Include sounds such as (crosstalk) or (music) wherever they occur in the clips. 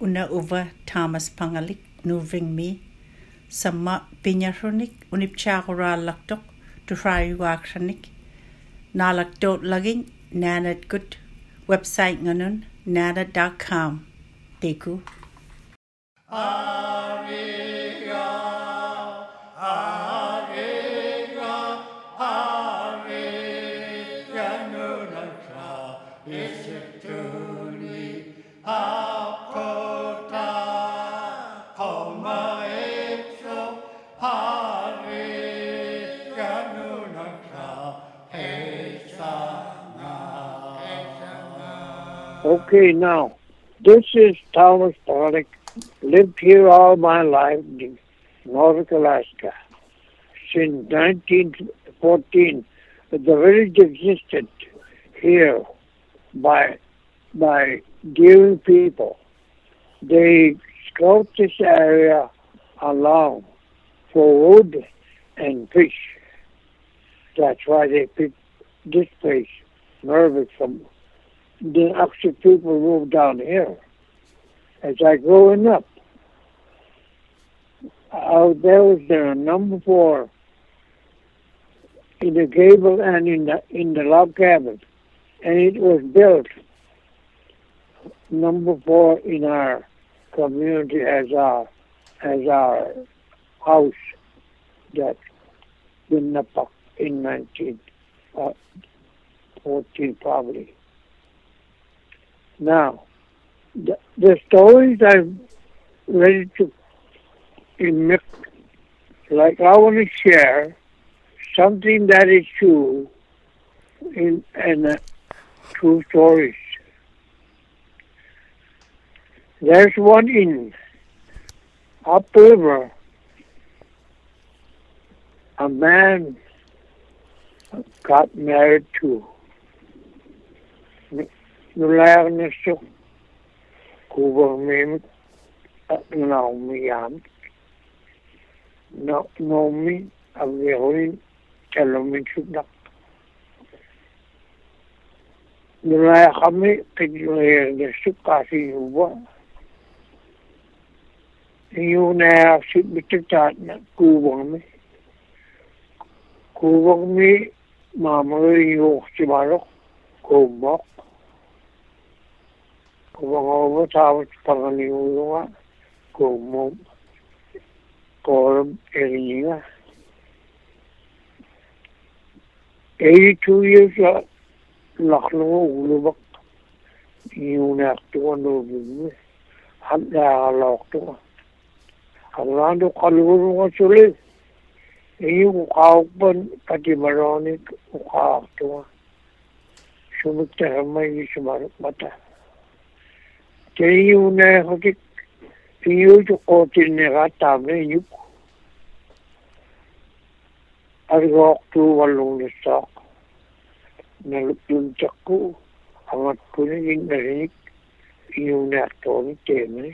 una uva Thomas Pungalik nuving mi. Sama pinyarhonik unipchagora laktok tu rayuakranik nalak dot laging nanat good. Website nganun nana.com teku Okay, now, this is Thomas Pollock. Lived here all my life in North Alaska. Since 1914, the village existed here by by Deering people. They scout this area along for wood and fish. That's why they picked this place, Noorvik, from the actual people moved down here. As I growing up, out there was there number four in the gable and in the in the log cabin, and it was built number four in our community as our as our house that been up in nineteen uh, fourteen probably. Now, the, the stories I'm ready to emit, like I want to share something that is true in and uh, true stories. There's one in upriver. A man got married to Lernissuk kuvermim naumiyam naumi avirin chalomin sudak. Nulaya kami kidlernissuk kasi yuwa yuna sit bitatat na kuvermi kuvermi mamuri yok cibarok kumbok kubangooba taaba paraniuga komo koola eriyiga eighty two years la lakluga ulubak yuunaaqtuga noobimi haddhaagaloqtuga hallaandu qalguruga sule iyi uqaaqban katibaroonik uqaaqtuga sumiktahamai ismar mata keiune hokik piu tu ko tin ne ga ta me yu argo tu walung ne sa na lutun chakku amat kuni ning na rik piu ne to ni te me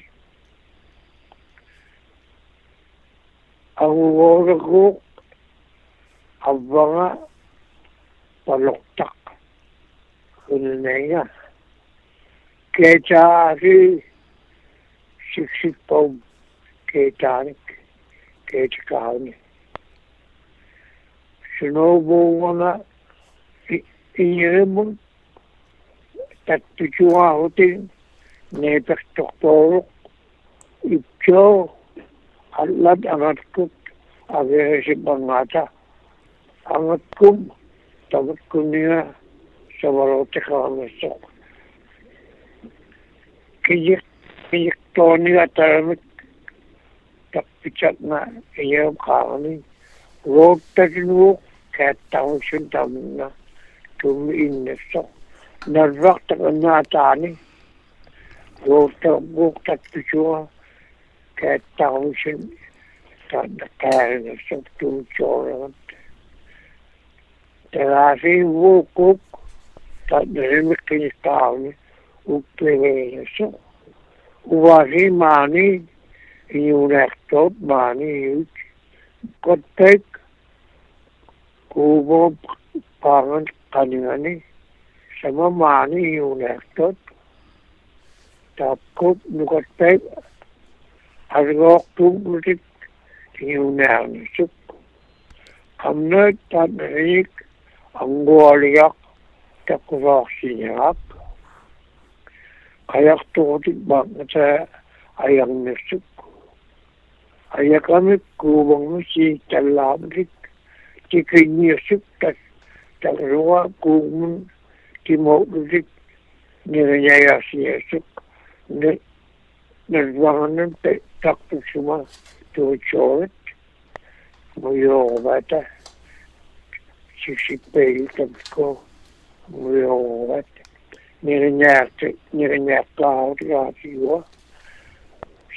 ang wora ko abanga paloktak. Kunenaya കേച്ചാറി ശിക്ഷിപ്പവും കേറ്റാന് കേറ്റിക്കാവുന്ന ശുണോപോവുന്ന ഇങ്ങനെയും തട്ടിച്ചു ആവത്തി നേപ്പോളും ഇപ്പോ അല്ല അവർക്കും അവകാശം പങ്കാത്ത അവർക്കും തവർക്കുന്ന ചവറോട്ട് കാണിച്ചു tamatkunia savarotekaanesok kijik kijik toni atarmik tapichat na iyo kaani road tajnu kattausun tamna tum innesso narvak takna tani road ta buk tapicua kattausun tanda kärne so tum chorat Terasi wukuk tanda rimikini tauni upleveso ఉప్పివేయసు వహి మాని యూనెక్టోప్ మాని యూచ్ కొత్తెక్ కూబో పాగన్ కనిగని tapkup nukottep argoq tumlutik tiunaanisuk amna tanrik angualiyak ayaqtuġutik baqnata ayaġnirtuk ayaqamik kuubaŋnusi tallaamlik tikinniirtuk tak taqruga kuugmun timawlutik nirañayaqsiyastuk nirvaŋanim taqtuk suma tuuchoorit muyooġuvata siksippeelutamko muyooġuvata nere nyerte nere nyerte ari ari yo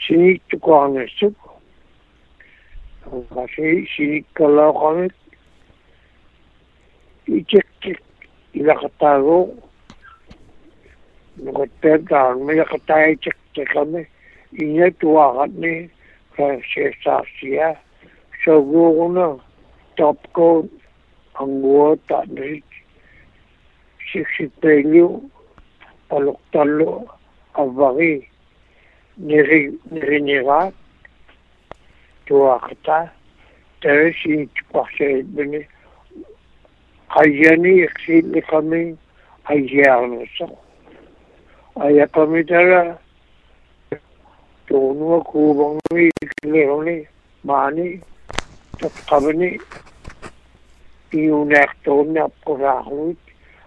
sinik tu kone suk kasi sinik kala kone ichek chik ilakata ro nukate dar me ilakata ichek te kame inye tu agat ni kase sasya so guguna top coat angua tak nerit sik sik طلق طلق الضغي نري نري نيغات تواقتا ترسي تقوحشي بني. قياني يقسي لقمي. أيار نصق أيا قمي ترى تونو كوباني كليروني معني تتقبني يوناك تونا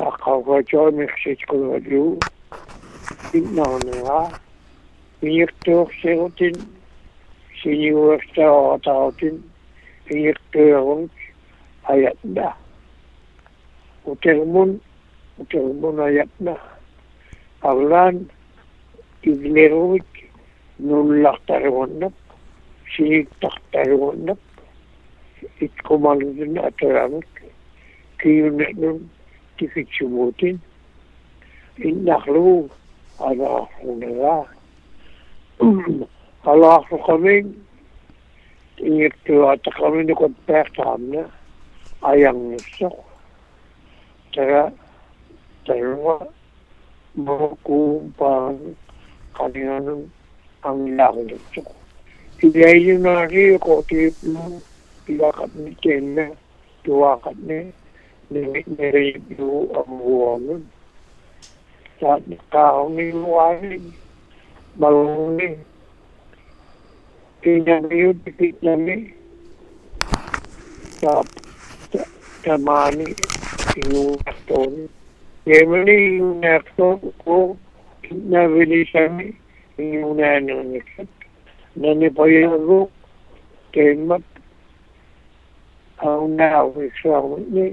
аққауға мехсет қылвалу иннаанера миертуорсерутин синигуэрсааратарутин миертуерунг аятна утермун утермун аятна арлаан иглерувик нуллартаригуннап синиттартаригуннап иккумалутин атурамик киюннанун كيفك شموتين النخلو على خونرا على خوكمين يكتو اتقامين كنت بيخت عمنا ايام نفسك ترى ترى مركوم بان قدينا عم لاغل نفسك إذا يجينا غير قوتي بلو بلو قد نتينا मेरे जो अब वो होने वो आए मरोने तीन जनवरी तीन जनवरी जमाने यूनेस्टोन जर्मनी यूनेस्टो को कितना विदेशा में यूनान मैंने पहले को ट्रेन में เอาหน้าไปเข้าเนี่ย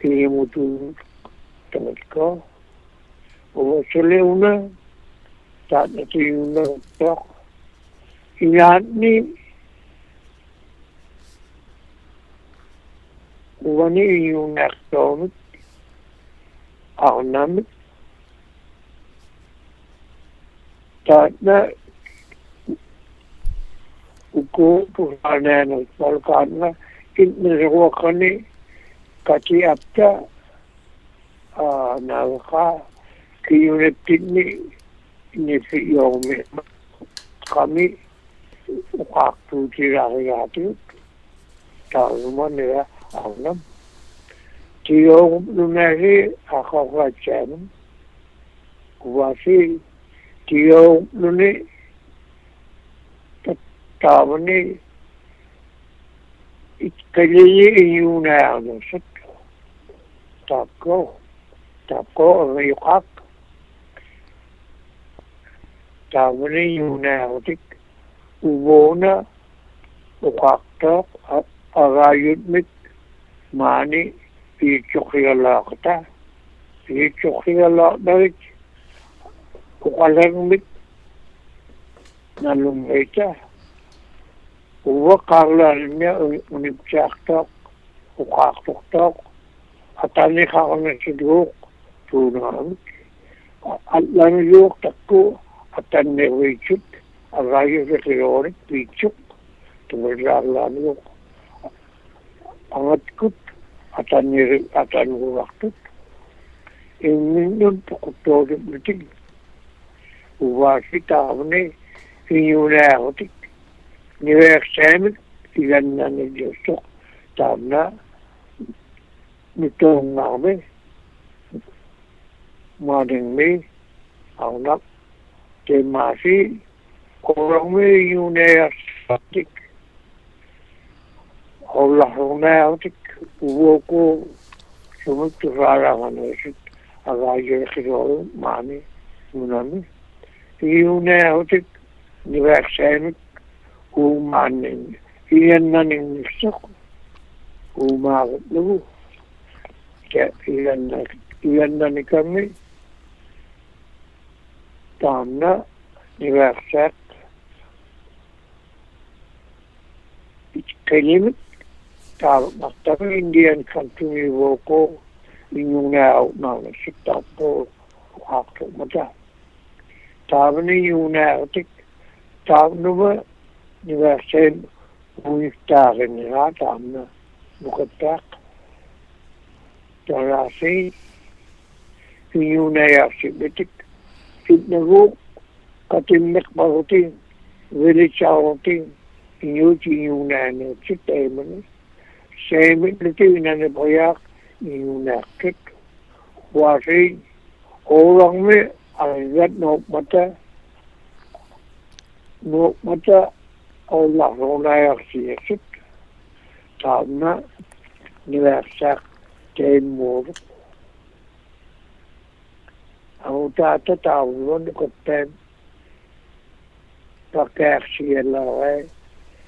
tinha muito estava de carro o chalé uma está aqui uma troca e já nem o ano e tak nexo ao nome está na o corpo a kaciatta nalqa kiunittinni nifi youmi qami uqaaqtuutiraarigaatut taarumaniga aunam tiyoogum nunaasi aqaqacaanum kuvasi tiyoogum nuni tattavani itkaliyi inyuunaaanusat Tapko. Tapko of Yukak. Tavani Yunautik. Uvona. Ukakta. Arayutmik. Mani. Pichokhialakta. Pichokhialakdarik. Ukalangmik. Nalumhita. Uva karlarına unipçaktak. Ukaktuktak. התהליך האחרון של דרוך, שהוא נוהג, לנו יור תקו, אתה נרוויצ'וק, הרעי זה חיורת, ויצ'וק, תבוזר לנו, המתקות, אתה נרווחתות, eminyon tokutoru bitik. Uvaki tavne inyuna yahotik. Nivek sevmek ilanlan ediyorsak tavna มีตัวหนาไหมมาหนึ่งไหมเอานับเจมาซีโครงไม่อยู่ในสติกเอาหลักของแนวที่อุโบกุสมุทรสาราวันนี้อะไรเยอะขึ้นมาไหมมันนั้นอยู่ในอดีตนิเวศเองกูมาหนึ่งยันนั่นเองสักกูมาลูก cat yan na yan na ni kami tam na ni wakset kailin ta matap indian country ni woko inyong na out na na sita po hakto mata tam ni ni wakset Mwyntar yn yna, dam na. Sonrası Hüyune Yasibet'ik İbn-i Ruh Katimlik Bahutin Veli Çağutin Yuci Yunani Çıt Eymini Seymitliti İnanı Bayak Yunakit Vasin Oğlanmi Azzet Nokmata Nokmata Allah Rona Yaksiyasik Tanrı Niversak. Seymour avuto tavolo l'unico tempo takersi e la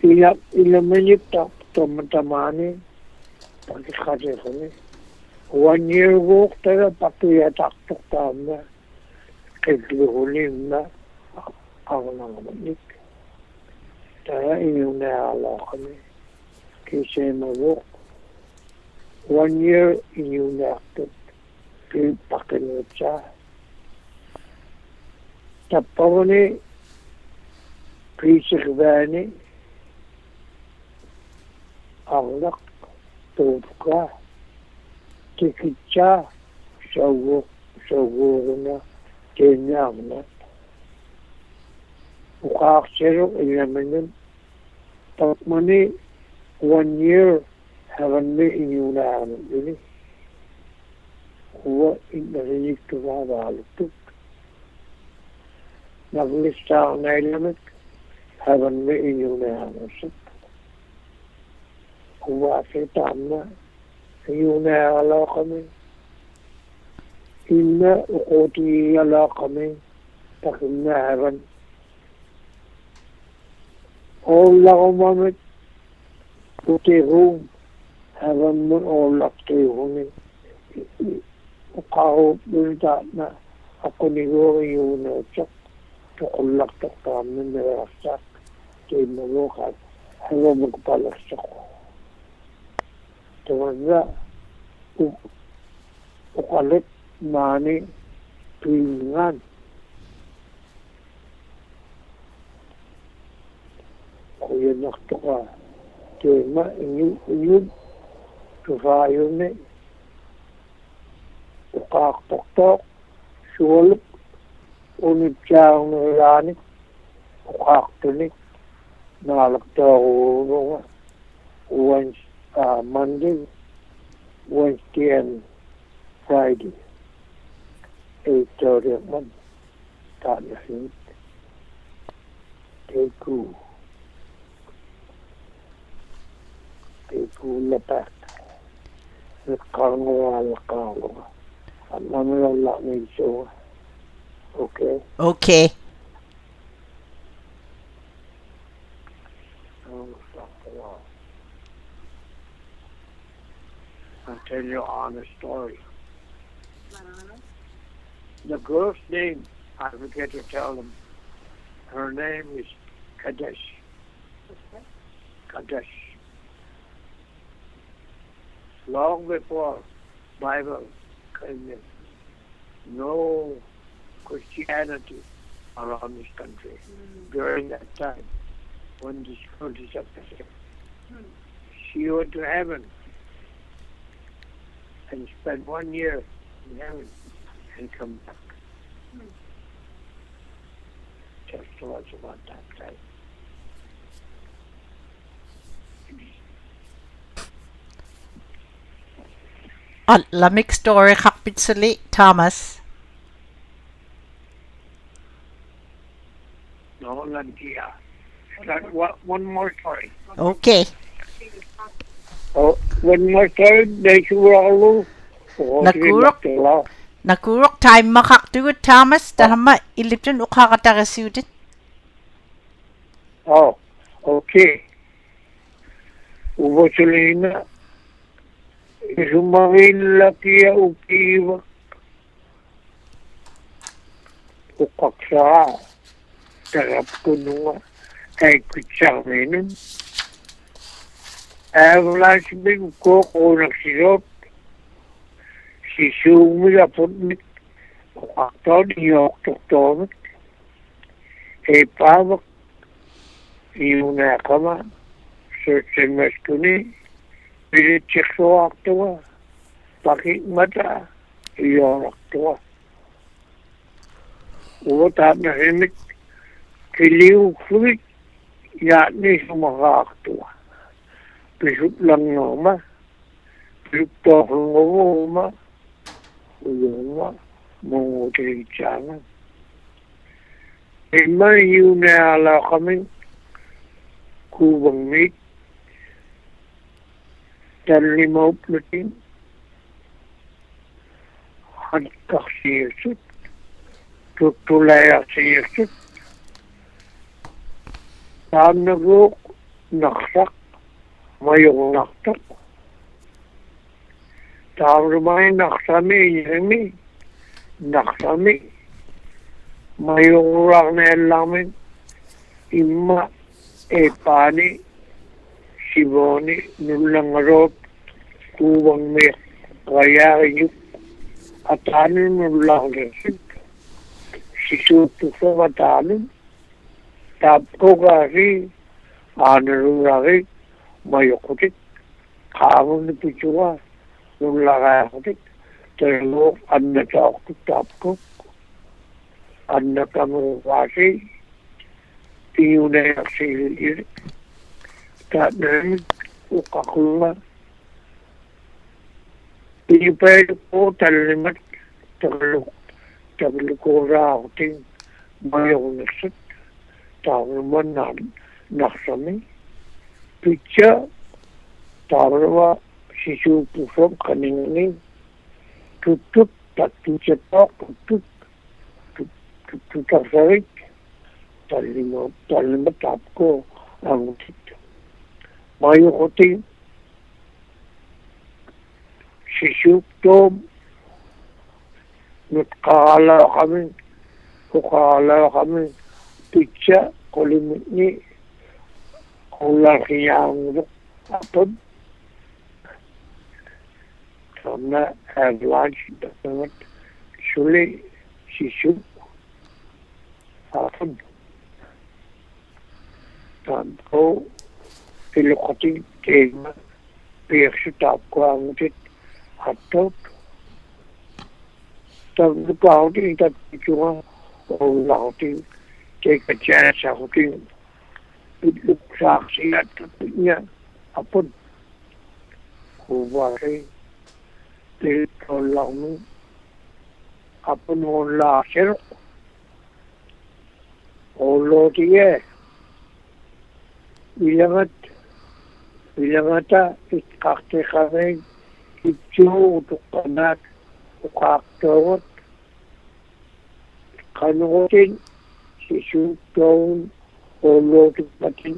il il menita tomtamani perché cade fuori one year walk tera patuya taktuk tamna kidluhulimna avanamanik tera inuna alaqani kisema walk one year in United Büyük Bakınlıca tapavani priisigvaani arlaq tuutka tikitsa sawu sawuurna keennaarna uqaarsiru ilamanun tapmani one year هغني يونا عمدني هو إن غنيت بعض عالتك نغلس تعنا علمك هغني يونا عمدني هو عفيت عنا. يونا علاقة من إلا أقوتي علاقة من تخلنا هغني أول لغمامك وتغوم هذا من أول أطيهم وقعوا بلدانا أقول يوري ونوتك تقول لك تقطع من رأسك كي مروخ هذا مقبل الشقو توزع وقلت ماني بيمان خويا نختقى كيما يوم tufayuni uqaaqtortoq suolup unutjaagnuyaanik uqaaqtunik naalaqtooruunuga once uh, Monday, Wednesday and Friday. 8.30 at month. Time to sleep. Take cool. Take cool the back. Päästä. Nyt kalmoilla kaulua. Anna minulla niin suo. Okei. Okay. Okay. I'll tell you an honest story. The girl's name, I forget to tell them. Her name is Kadesh. Kadesh. Long before Bible came in, no Christianity around this country hmm. during that time when this country separated. She went to heaven and spent one year in heaven and come back. Hmm. Just to us about that time. อัดละมิกสตอรี่คักปิซลิทอมัสโนลันเกีย one more story okay oh one more story they should all nakurok nakurok time makak tugut Thomas tahama ilipton ukakata kasiudit oh okay ubo chulina جمعين لك أقيم uqaqsaraa tarapkununga taikutsarminun aavlaasmin kuuquunersiluut sisuumigaputmik uqaqtoon iyoortortoomik en iunaaqama suutsimmaskuni Ilitsiqsuaqtua pakikmata iyoraqtua uvataatnasimik kiliuqlugik yaatni sumaqaaqtua pisutlannuuma pisuttuaqlunguvuuma ujuuma munguutigitsaanga imma yuunealaaqamin kuuvangmiik ترجمه بلتين حدق سيرسد تطلع سيرسد تام نبوق نخصق ما يغنقتق تام رماي نخصمي يرمي نخصمي ما يغرقنا اللامن إما إباني Siboni nullangarup tuuvangmi qayaariñuk ataani pichuwa, sisuutusavataanum taapkogaari terlo, anna qaavuni pichuga anna terluuq annataoqtuk taapkok annakamuruvaasi tiuneersiilirik kadang uka keluar ini pada ko terlimat terlalu terlalu kurang ting mayo nasut tabir mana nak sami picha tabirwa sisu pusam kening tutup tak tutup tutup tutup tutup tutup tutup tutup tutup tutup tutup مايو خطين ششوب توم نتقى على رقمين فقى على رقمين تجا كل مني كل خيام ذو أطب. ثم أبلاج دفنت. شلي ششوب أطب. تنقو في الخطيب كلمة بيخشط عبقوا عمجد حطوط طب بقاوتي انتا بيجوا اولا حطي تيك بجانسا حطي بيجوا شاخصيات تبنيا اپن خوبا ہے دل کھول لاؤں میں اپن اولا آشر اولو دیئے ویلمت ולמדת התפתחתך בין קיצור ודוכנת וכהקטורות. כנראותין ששוב טוב או לא תקפטין,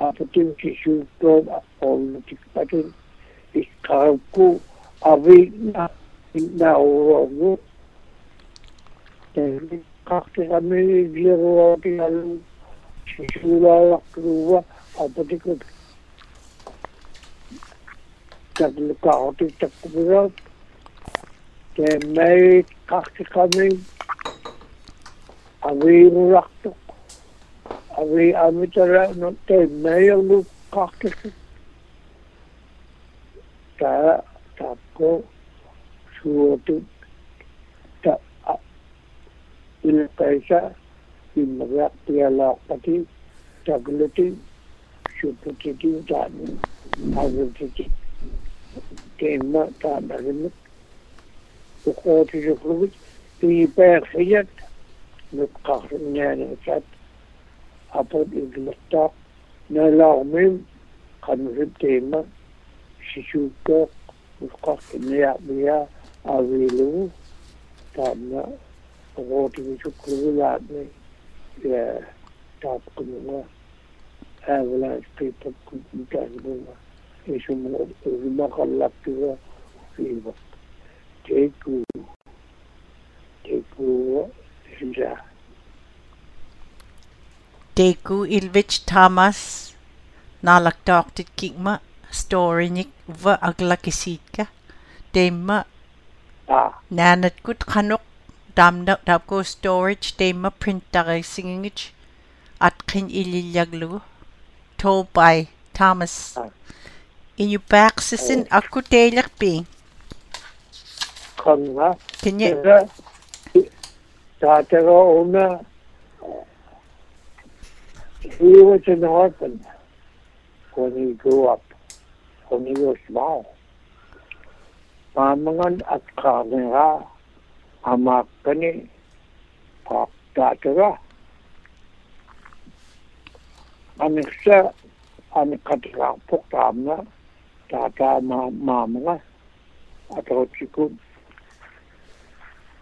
הפטין ששוב טוב או לא תקפטין, התחרקו אבי נעורבו. התפתחתך מין לגלרו אותי עלו ששולה לחלובה, הפטין כתקפטין. A chance ako itlog saksi at niya apod kuwari dito lang mo apod mo laser o lo tiye ilangat Ilangata itkaqtiqamin itsuugu tuqqanaat uqaaqtuagut qanugutin sisuuttuagun uulluutikpatin apatin sisuuttuam uullutikpatin iqqarukku aviigna innauruagu qaqtiqamin igliruautigalu sisuulaallaqluuva apatikut teemma taannarimut uqootisuqlugit piipaaksijat nutqaqsinnianigat aput iglertaaq naalaaġmiim qanusut teemma sisuuttooq nutqaqsinniyaaqmiyaa aaviilugu taanna uqootisuqlugu laaqmi taapqimuga avalanche people could be done kumtaanunga isumma isumaqallaptuga fiiva teku teku sisa Deku Ilvich Thomas? Naalaktaaqtit kikma storynik va aglakisiitka teimma a naanatkut qanuq taamna taapko storage teimma printarissingingit atqin ilillaglugu told by Thomas in your back sitting a good day like be can you he was an orphan when he grew up when he was small. Pamangan at kamera amak kani pak tatara ani sa ani taata ma maamga atoxotiku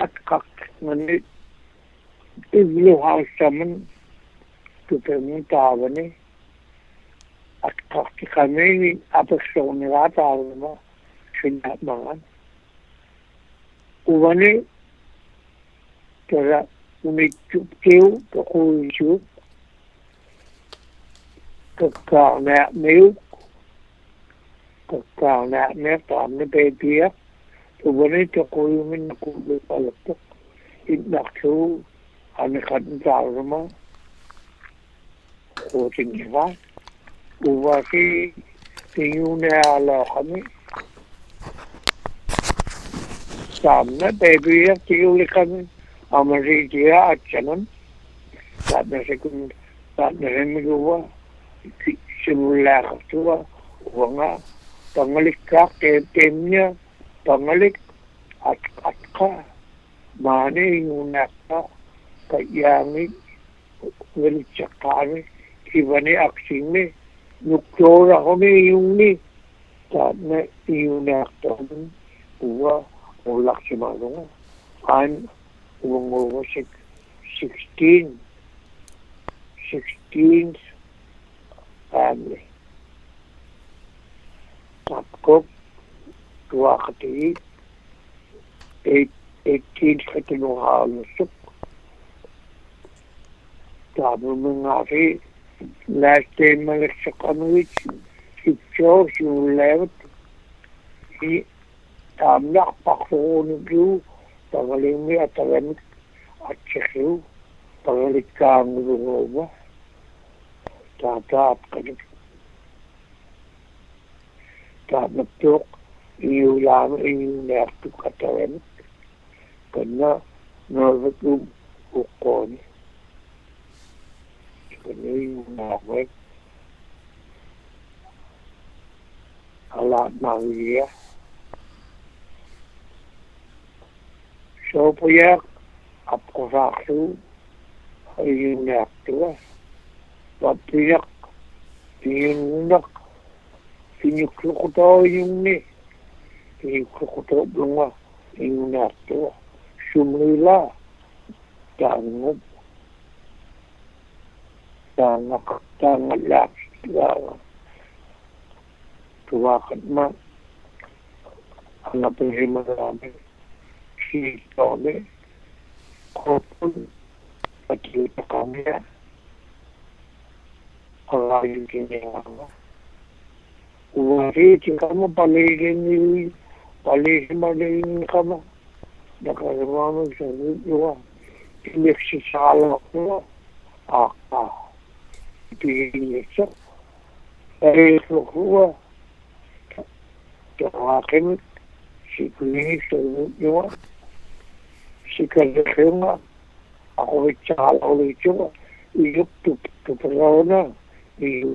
atkak ngani ivlu xaxsaman tupemun taavani atkakti kameni apaxsoxniga taavanma sinaatmagan uvani tara unitupteu toquisup kakaarneaqmiuk kakkaanaaqnii qaarnabeydiya tubanita qoyumina kubiqalabto idnaqtuu aniqadntaaruma kuutinjifa ubaki tiyuuneaalooqami saamna beydiya tiyuliqami amariidiya achanan saadnasikun saadnasimiduwa simullaaqabtuwa ubanga pengelik kak tem-temnya pengelik at-at mana yang unak ka kayami wil cakami ibani aksing me nukyor ako me yung ni. Saat na iunak ka uwa ulak si malunga an umuwa si 16 16 family طاقتك وقتي اتين ختنو غالسك تعبو من عفي لا تيمل الشقنويت شبشور شو لابت هي تعمل بقفون بيو تغليمي أتغلمك أتشخيو تغلي كامل غوبة تعتاب قدك cả nước trước yêu làm yêu đẹp chụp cả cho em cần nó nó với chung cuộc cồn cần yêu làm với. Họ làm nào gì á? Số bây giờ ập có ra xuống hơi yêu đẹp nữa và bây giờ yêu nước. tinyu kukuto yumni tinyu kukuto blungwa tinyu nato shumrila tangup tangak tangalak tuwa tuwa kadma anapin himarami ki ni kopun. Patiyo ta kamiya kalayin kinyangwa Ua he te kama palehe nui, palehe malehe ni kama. Na ka e wano i sa rupiwa, i nefse sāla kua, a ka, i te he ni e sa. E he so kua, te si kui ni sa si ka te kema, a koe chāla o tu prana, i.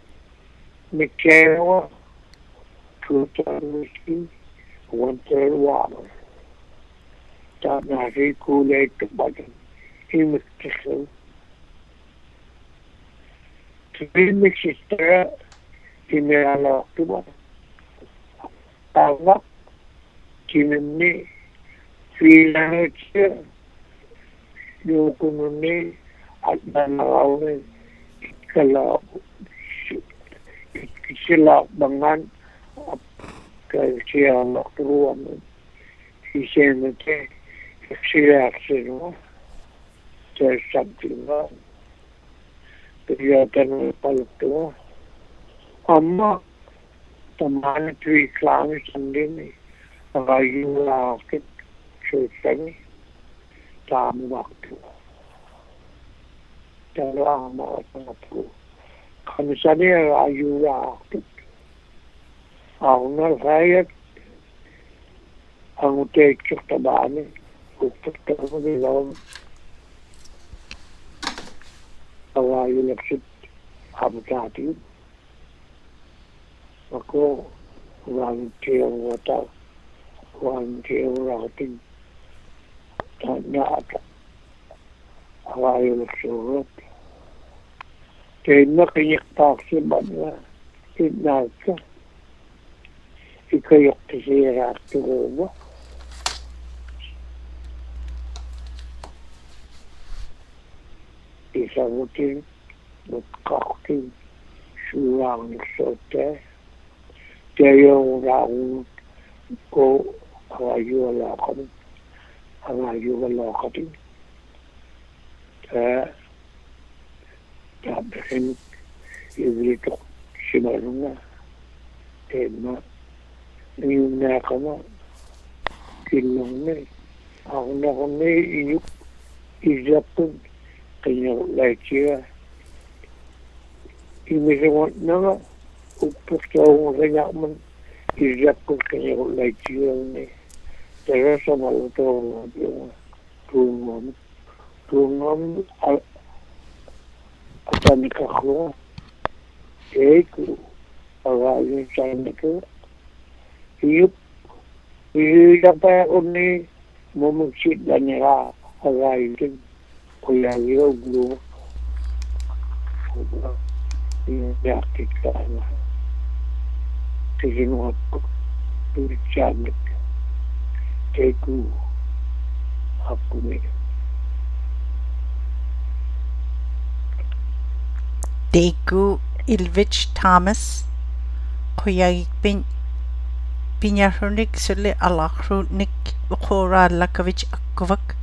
two third whiskey, one third water. Top natin kulay ito bagay. Imiktiso. Sabi mi sister, inalak ito ba? Tawak, kinamni, filang siya. Yung kununi, at nanawin, ikalaw, sila, bangan ke sia nok ruam si sen te, sila sino te sabtinga priyatan palto amma taman tui, klami sandini rayu la kit chutani tam waktu Kalau amal sangat comisaría ayuda a unas áreas, a un techo estaban, وفتحوا لهم قضايا لبست بتاعتي وكو volunteer water, volunteer routing, تنعت قضايا لبست keimmeqiyiqtaaksiman innaatsa ikajoqtisiiraartuluuma isagutin mutqaqtin suuaannersuuttaa taajounaarunut ko avaajualaaqa avaajualaaqa taa tabbixin yedili shimalunga teema niyunnaaqama killungni aqnaqni iyuk ijappun qiñaqlaychiga imisaguatnaga uppiqtaugun qiñaqman ijappun qiñaqlaychigani tara samalutoornapiuga tuungomi tuungomni बन का हुआ एक आवाज़ चलने को युग विजय उन्नी मुमुक्षित बनेगा आवाज़ के खुलागी हो ग्लो ये आपके कारण है तेरे आपको पूरी चार मिनट एक आपको मेरे Deku Ilvich Thomas Kuyag pin Pinyarunik suli alakrunik ukora lakavich akuvak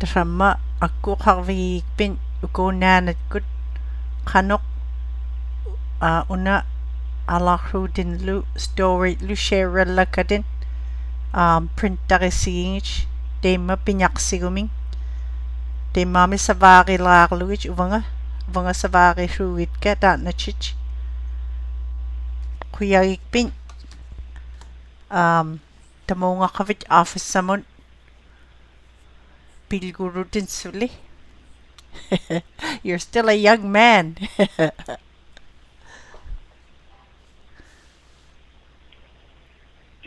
Drama aku harvig pin uko nanat kut kanok una alakru din lu story lu share lakadin print tarisingich tema pinyaksiguming tema mi savari lakluich uvanga vanga savari hruit ka da na chich kuyagikpin. Um, tamungakavit office samon. Pilgurutin suli. (laughs) You're still a young man. (laughs)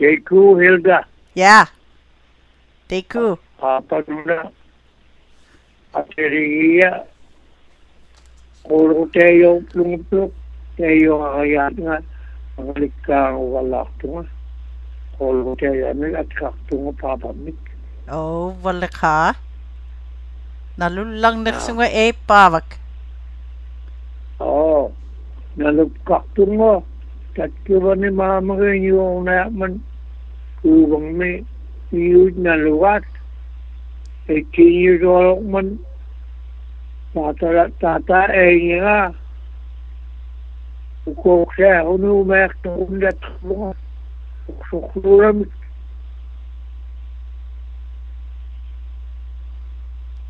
Jeku Hilda, yeah. Deku. Papa Nuna, Ateriya, Puro tayo plumplum, tayo kakayat nga, pangalik ka walak to nga. Puro tayo anil at kakto nga papamik. Oh, walak ha? Nalulang nakso ah. nga eh, pawak. Oo. Nalugkak to nga. Tatkiwa ni mama ko yung na man. Kubang may, yung naluwat. 18 years old man, Tata, tata.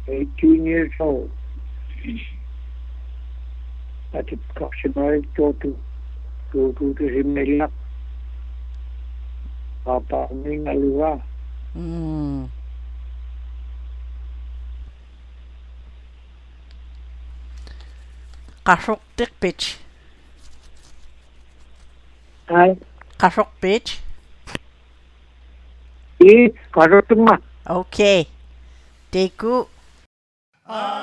Eighteen years old. At approximately go to go to the Himalaya. Papa Ming Alua. Mm. Kasuk tik pitch. Hai. Kasuk pitch. Ih, kasuk tu. Okay. Teku. Ah.